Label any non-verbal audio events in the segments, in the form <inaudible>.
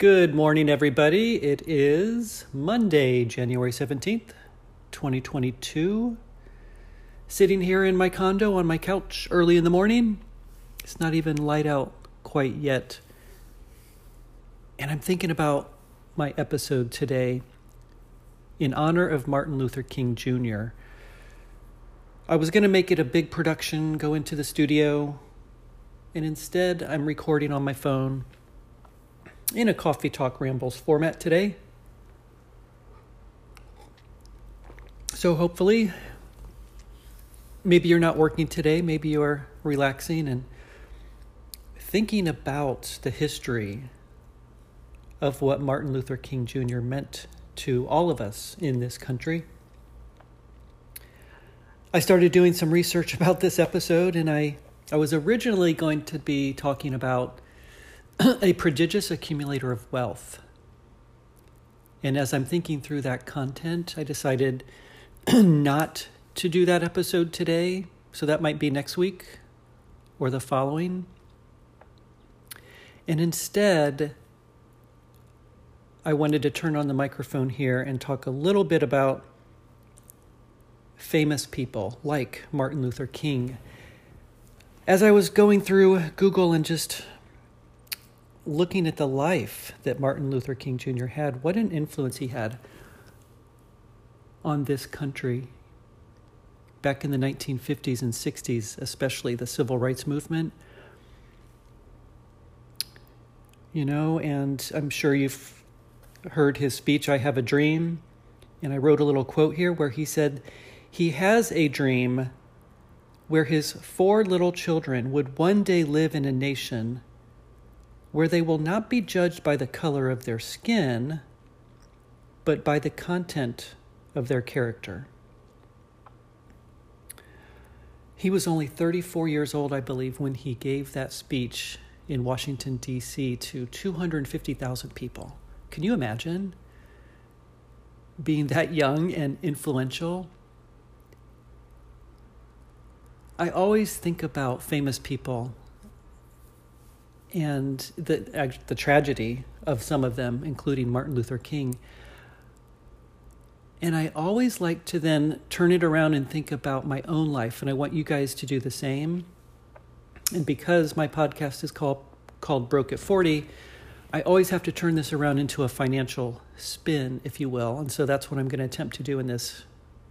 Good morning, everybody. It is Monday, January 17th, 2022. Sitting here in my condo on my couch early in the morning. It's not even light out quite yet. And I'm thinking about my episode today in honor of Martin Luther King Jr. I was going to make it a big production, go into the studio, and instead I'm recording on my phone in a Coffee Talk Rambles format today. So hopefully, maybe you're not working today, maybe you're relaxing and thinking about the history of what Martin Luther King Jr. meant to all of us in this country. I started doing some research <laughs> about this episode, and I, I was originally going to be talking about <clears throat> a prodigious accumulator of wealth. And as I'm thinking through that content, I decided <clears throat> not to do that episode today. So that might be next week or the following. And instead, I wanted to turn on the microphone here and talk a little bit about famous people like Martin Luther King. As I was going through Google and just looking at the life that Martin Luther King Jr. had, what an influence he had on this country back in the 1950s and 60s, especially the civil rights movement. You know, and I'm sure you've heard his speech, I Have a Dream. And I wrote a little quote here where he said, He has a dream where his four little children would one day live in a nation where they will not be judged by the color of their skin, but by the content of their character. He was only 34 years old, I believe, when he gave that speech in Washington, D.C. to 250,000 people. Can you imagine being that young and influential? I always think about famous people and the the tragedy of some of them, including Martin Luther King. And I always like to then turn it around and think about my own life, and I want you guys to do the same. And because my podcast is called called Broke at 40, I always have to turn this around into a financial spin, if you will. And so that's what I'm going to attempt to do in this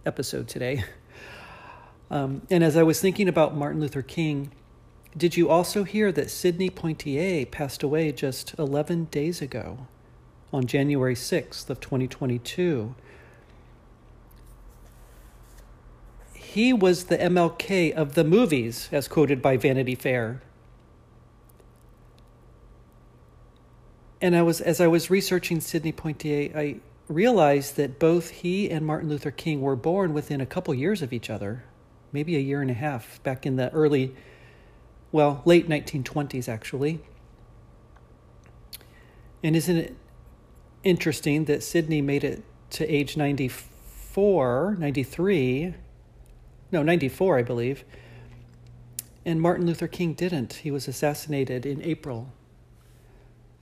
episode today. <laughs> Um, and as I was thinking about Martin Luther King, did you also hear that Sidney Poitier passed away just 11 days ago on January 6th of 2022? He was the MLK of the movies, as quoted by Vanity Fair. and I was as I was researching Sidney Poitier, I realized that both he and Martin Luther King were born within a couple years of each other, maybe a year and a half back in the early, well, late 1920s actually. And isn't it interesting that Sidney made it to age 94, 93, no, 94, I believe, and Martin Luther King didn't. He was assassinated in April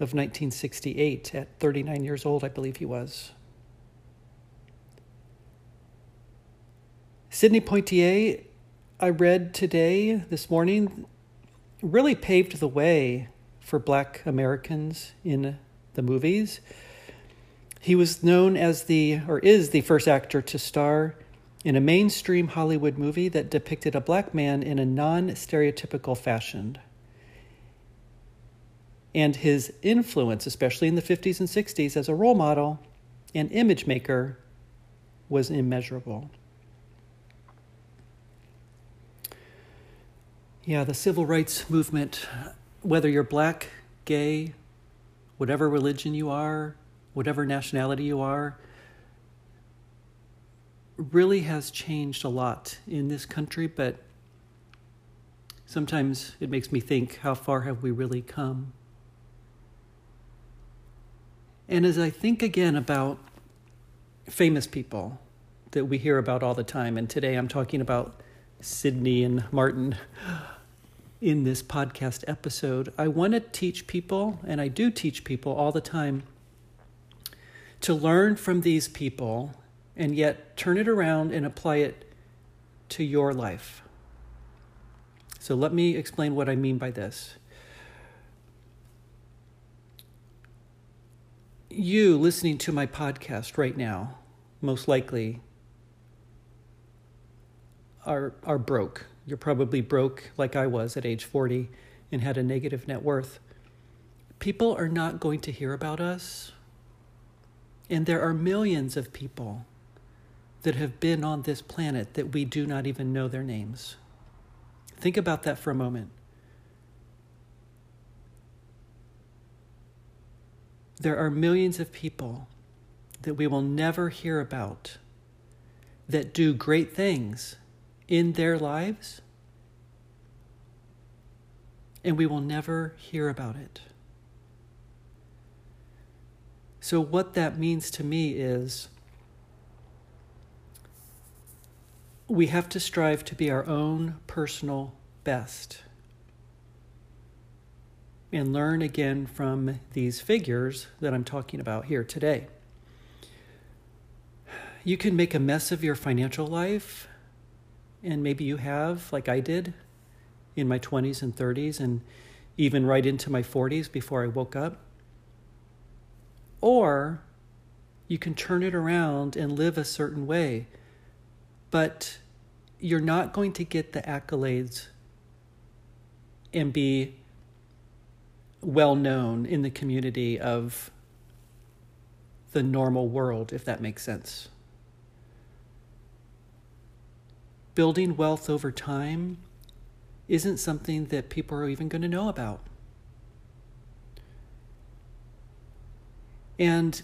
of 1968 at 39 years old, I believe he was. Sidney Poitier, I read today, this morning, really paved the way for black Americans in the movies. He was known as the, or is the first actor to star in a mainstream Hollywood movie that depicted a black man in a non stereotypical fashion and his influence, especially in the 50s and 60s, as a role model and image maker was immeasurable. Yeah, the civil rights movement, whether you're black, gay, whatever religion you are, whatever nationality you are, really has changed a lot in this country, but sometimes it makes me think how far have we really come? And as I think again about famous people that we hear about all the time, and today I'm talking about Sidney and Martin, in this podcast episode. I want to teach people, and I do teach people all the time, to learn from these people and yet turn it around and apply it to your life. So let me explain what I mean by this. You listening to my podcast right now, most likely, are, are broke. You're probably broke like I was at age 40 and had a negative net worth. People are not going to hear about us. And there are millions of people that have been on this planet that we do not even know their names. Think about that for a moment. There are millions of people that we will never hear about that do great things in their lives, and we will never hear about it. So, what that means to me is we have to strive to be our own personal best and learn again from these figures that I'm talking about here today. You can make a mess of your financial life and maybe you have, like I did in my 20s and 30s, and even right into my 40s before I woke up. Or you can turn it around and live a certain way, but you're not going to get the accolades and be well known in the community of the normal world, if that makes sense. Building wealth over time isn't something that people are even going to know about. And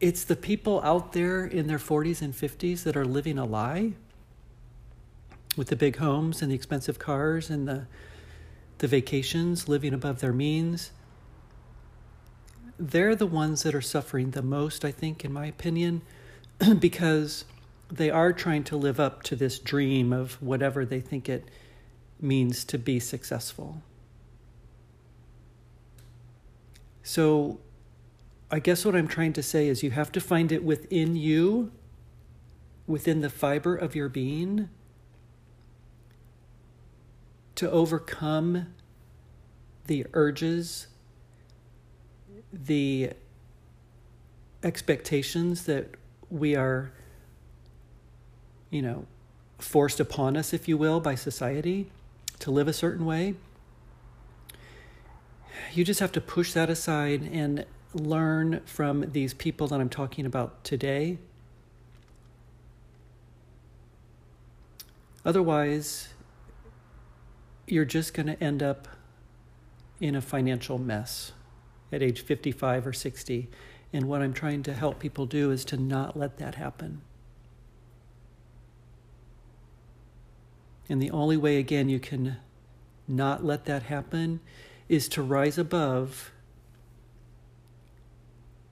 it's the people out there in their 40s and 50s that are living a lie with the big homes and the expensive cars and the, the vacations, living above their means. They're the ones that are suffering the most, I think, in my opinion, <clears throat> because they are trying to live up to this dream of whatever they think it means to be successful. So, I guess what I'm trying to say is you have to find it within you, within the fiber of your being, to overcome the urges, the expectations that we are you know, forced upon us, if you will, by society to live a certain way. You just have to push that aside and learn from these people that I'm talking about today. Otherwise, you're just going to end up in a financial mess at age 55 or 60. And what I'm trying to help people do is to not let that happen. And the only way, again, you can not let that happen is to rise above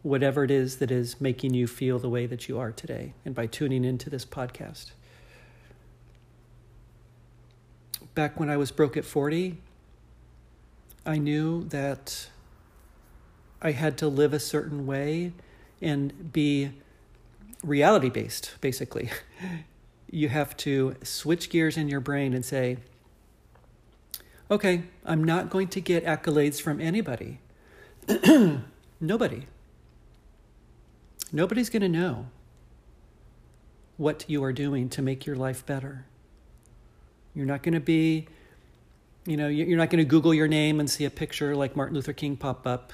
whatever it is that is making you feel the way that you are today, and by tuning into this podcast. Back when I was broke at 40, I knew that I had to live a certain way and be reality based, basically. <laughs> you have to switch gears in your brain and say, okay, I'm not going to get accolades from anybody. <clears throat> Nobody. Nobody's going to know what you are doing to make your life better. You're not going to be, you know, you're not going to Google your name and see a picture like Martin Luther King pop up.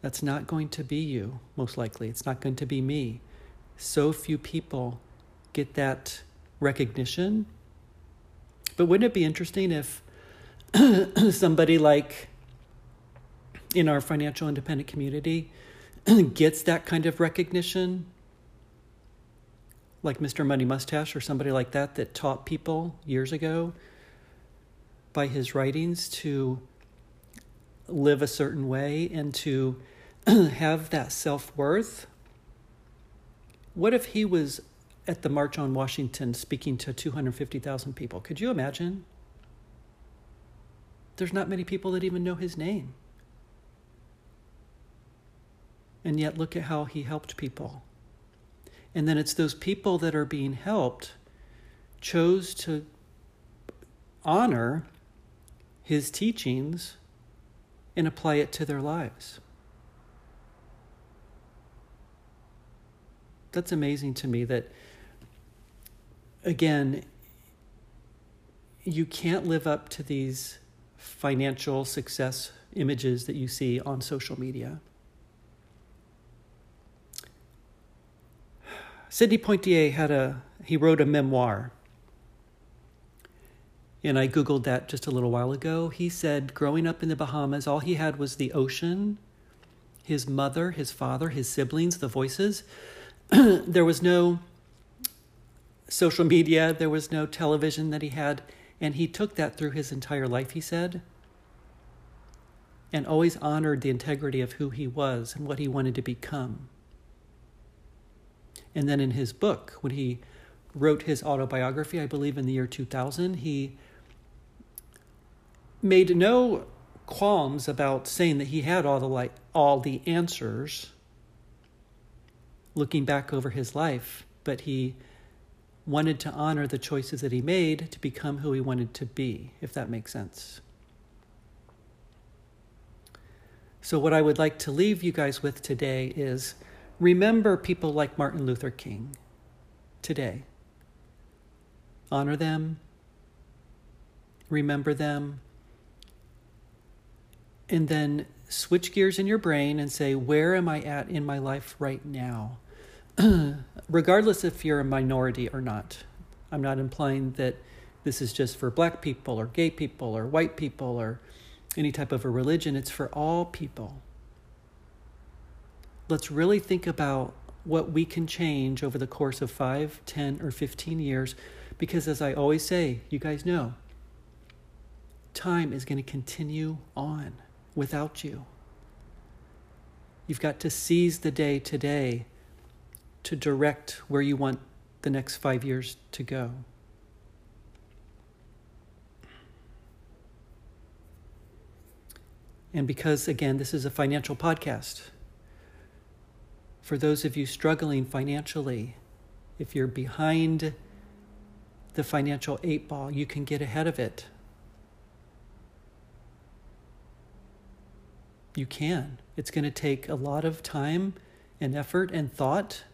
That's not going to be you, most likely. It's not going to be me so few people get that recognition. But wouldn't it be interesting if <clears throat> somebody like in our financial independent community <clears throat> gets that kind of recognition? Like Mr. Money Mustache or somebody like that that taught people years ago by his writings to live a certain way and to <clears throat> have that self worth what if he was at the March on Washington speaking to 250,000 people? Could you imagine there's not many people that even know his name. And yet, look at how he helped people. And then it's those people that are being helped chose to honor his teachings and apply it to their lives. That's amazing to me that, again, you can't live up to these financial success images that you see on social media. Sidney Poitier had a he wrote a memoir. And I googled that just a little while ago. He said growing up in the Bahamas, all he had was the ocean, his mother, his father, his siblings, the voices. <clears throat> there was no social media, there was no television that he had, and he took that through his entire life, he said. And always honored the integrity of who he was and what he wanted to become. And then in his book, when he wrote his autobiography, I believe in the year 2000, he made no qualms about saying that he had all the light, all the answers looking back over his life, but he wanted to honor the choices that he made to become who he wanted to be, if that makes sense. So, what I would like to leave you guys with today is Remember people like Martin Luther King today. Honor them, remember them, and then switch gears in your brain and say, Where am I at in my life right now? <clears throat> Regardless if you're a minority or not. I'm not implying that this is just for black people or gay people or white people or any type of a religion. It's for all people let's really think about what we can change over the course of 5, 10, or 15 years. Because as I always say, you guys know, time is going to continue on without you. You've got to seize the day today to direct where you want the next five years to go. And because, again, this is a financial podcast, for those of you struggling financially, if you're behind the financial eight ball, you can get ahead of it. You can. It's going to take a lot of time and effort and thought.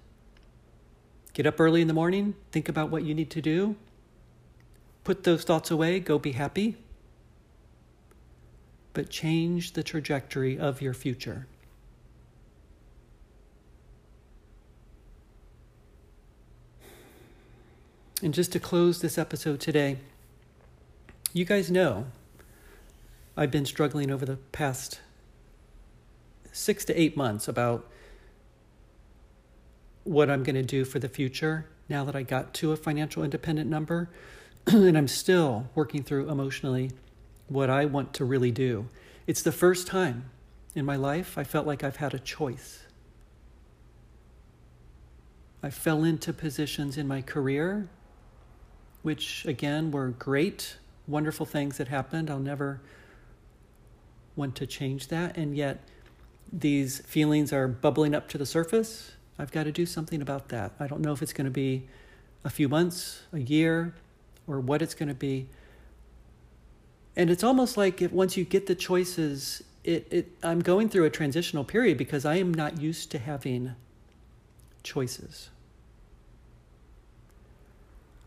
Get up early in the morning, think about what you need to do, put those thoughts away, go be happy, but change the trajectory of your future. And just to close this episode today, you guys know I've been struggling over the past six to eight months about what I'm going to do for the future now that I got to a financial independent number. <clears throat> and I'm still working through emotionally what I want to really do. It's the first time in my life I felt like I've had a choice. I fell into positions in my career which again were great, wonderful things that happened. I'll never want to change that. And yet, these feelings are bubbling up to the surface. I've got to do something about that. I don't know if it's going to be a few months, a year, or what it's going to be. And it's almost like if once you get the choices, it, it I'm going through a transitional period because I am not used to having choices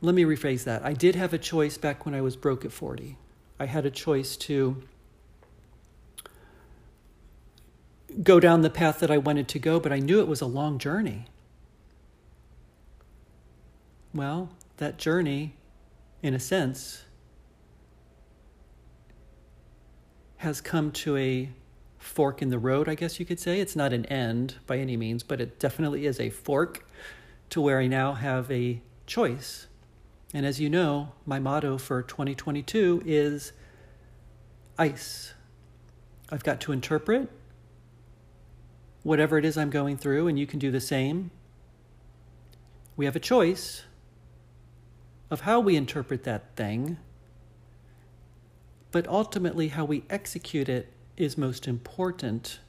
let me rephrase that. I did have a choice back when I was broke at 40. I had a choice to go down the path that I wanted to go, but I knew it was a long journey. Well, that journey, in a sense, has come to a fork in the road, I guess you could say. It's not an end by any means, but it definitely is a fork to where I now have a choice. And as you know, my motto for 2022 is ice. I've got to interpret whatever it is I'm going through, and you can do the same. We have a choice of how we interpret that thing, but ultimately, how we execute it is most important.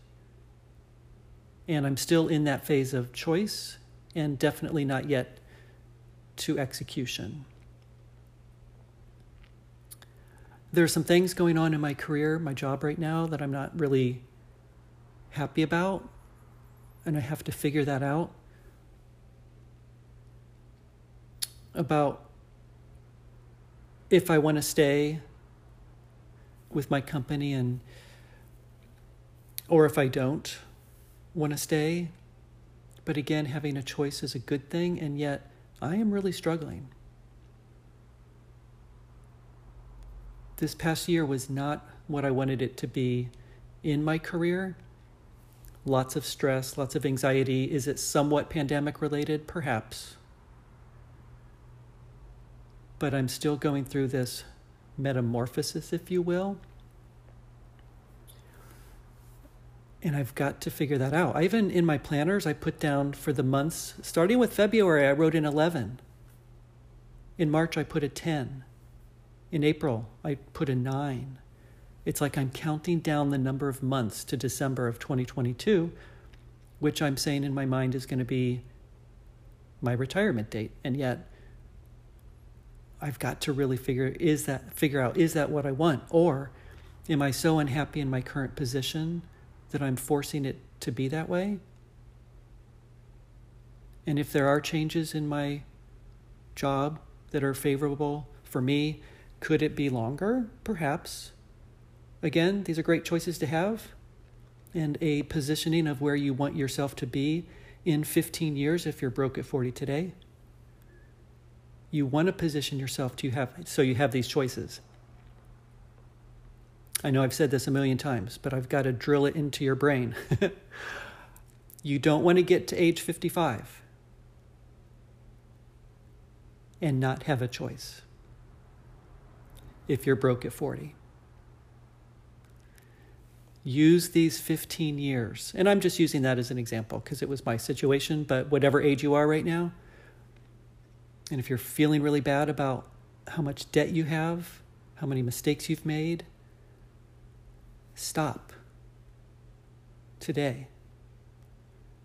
And I'm still in that phase of choice and definitely not yet to execution. There are some things going on in my career, my job right now, that I'm not really happy about, and I have to figure that out. About if I want to stay with my company and or if I don't want to stay. But again, having a choice is a good thing, and yet I am really struggling. This past year was not what I wanted it to be in my career. Lots of stress, lots of anxiety. Is it somewhat pandemic related? Perhaps. But I'm still going through this metamorphosis, if you will. and I've got to figure that out. I even in my planners, I put down for the months, starting with February, I wrote in 11. In March, I put a 10. In April, I put a 9. It's like I'm counting down the number of months to December of 2022, which I'm saying in my mind is going to be my retirement date. And yet, I've got to really figure is that figure out is that what I want or am I so unhappy in my current position that I'm forcing it to be that way? And if there are changes in my job that are favorable for me, could it be longer? Perhaps. Again, these are great choices to have and a positioning of where you want yourself to be in 15 years if you're broke at 40 today. You want to position yourself to have so you have these choices. I know I've said this a million times, but I've got to drill it into your brain. <laughs> you don't want to get to age 55 and not have a choice if you're broke at 40. Use these 15 years, and I'm just using that as an example because it was my situation, but whatever age you are right now, and if you're feeling really bad about how much debt you have, how many mistakes you've made, stop today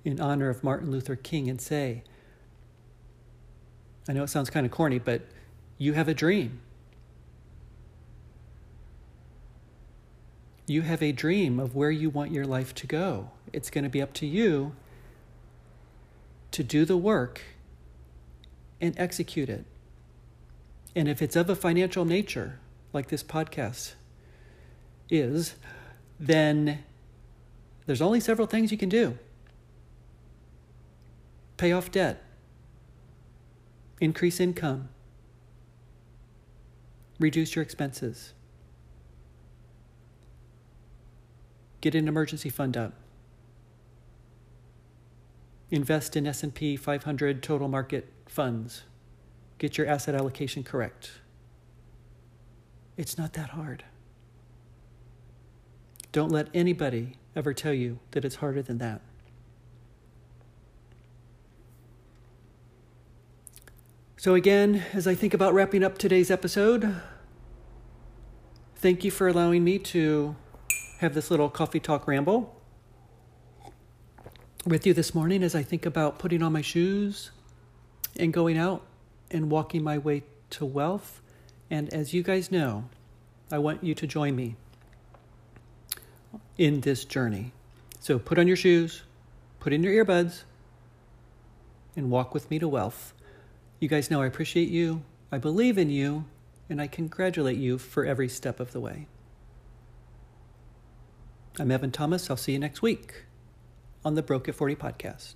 in honor of Martin Luther King and say, I know it sounds kind of corny, but you have a dream. You have a dream of where you want your life to go. It's going to be up to you to do the work and execute it. And if it's of a financial nature, like this podcast is, then there's only several things you can do pay off debt, increase income, reduce your expenses, get an emergency fund up, invest in S&P 500 total market funds, get your asset allocation correct. It's not that hard. Don't let anybody ever tell you that it's harder than that. So, again, as I think about wrapping up today's episode, thank you for allowing me to have this little coffee talk ramble with you this morning as I think about putting on my shoes and going out and walking my way to wealth. And as you guys know, I want you to join me in this journey. So put on your shoes, put in your earbuds, and walk with me to wealth. You guys know I appreciate you, I believe in you, and I congratulate you for every step of the way. I'm Evan Thomas. I'll see you next week on the Broke at 40 podcast.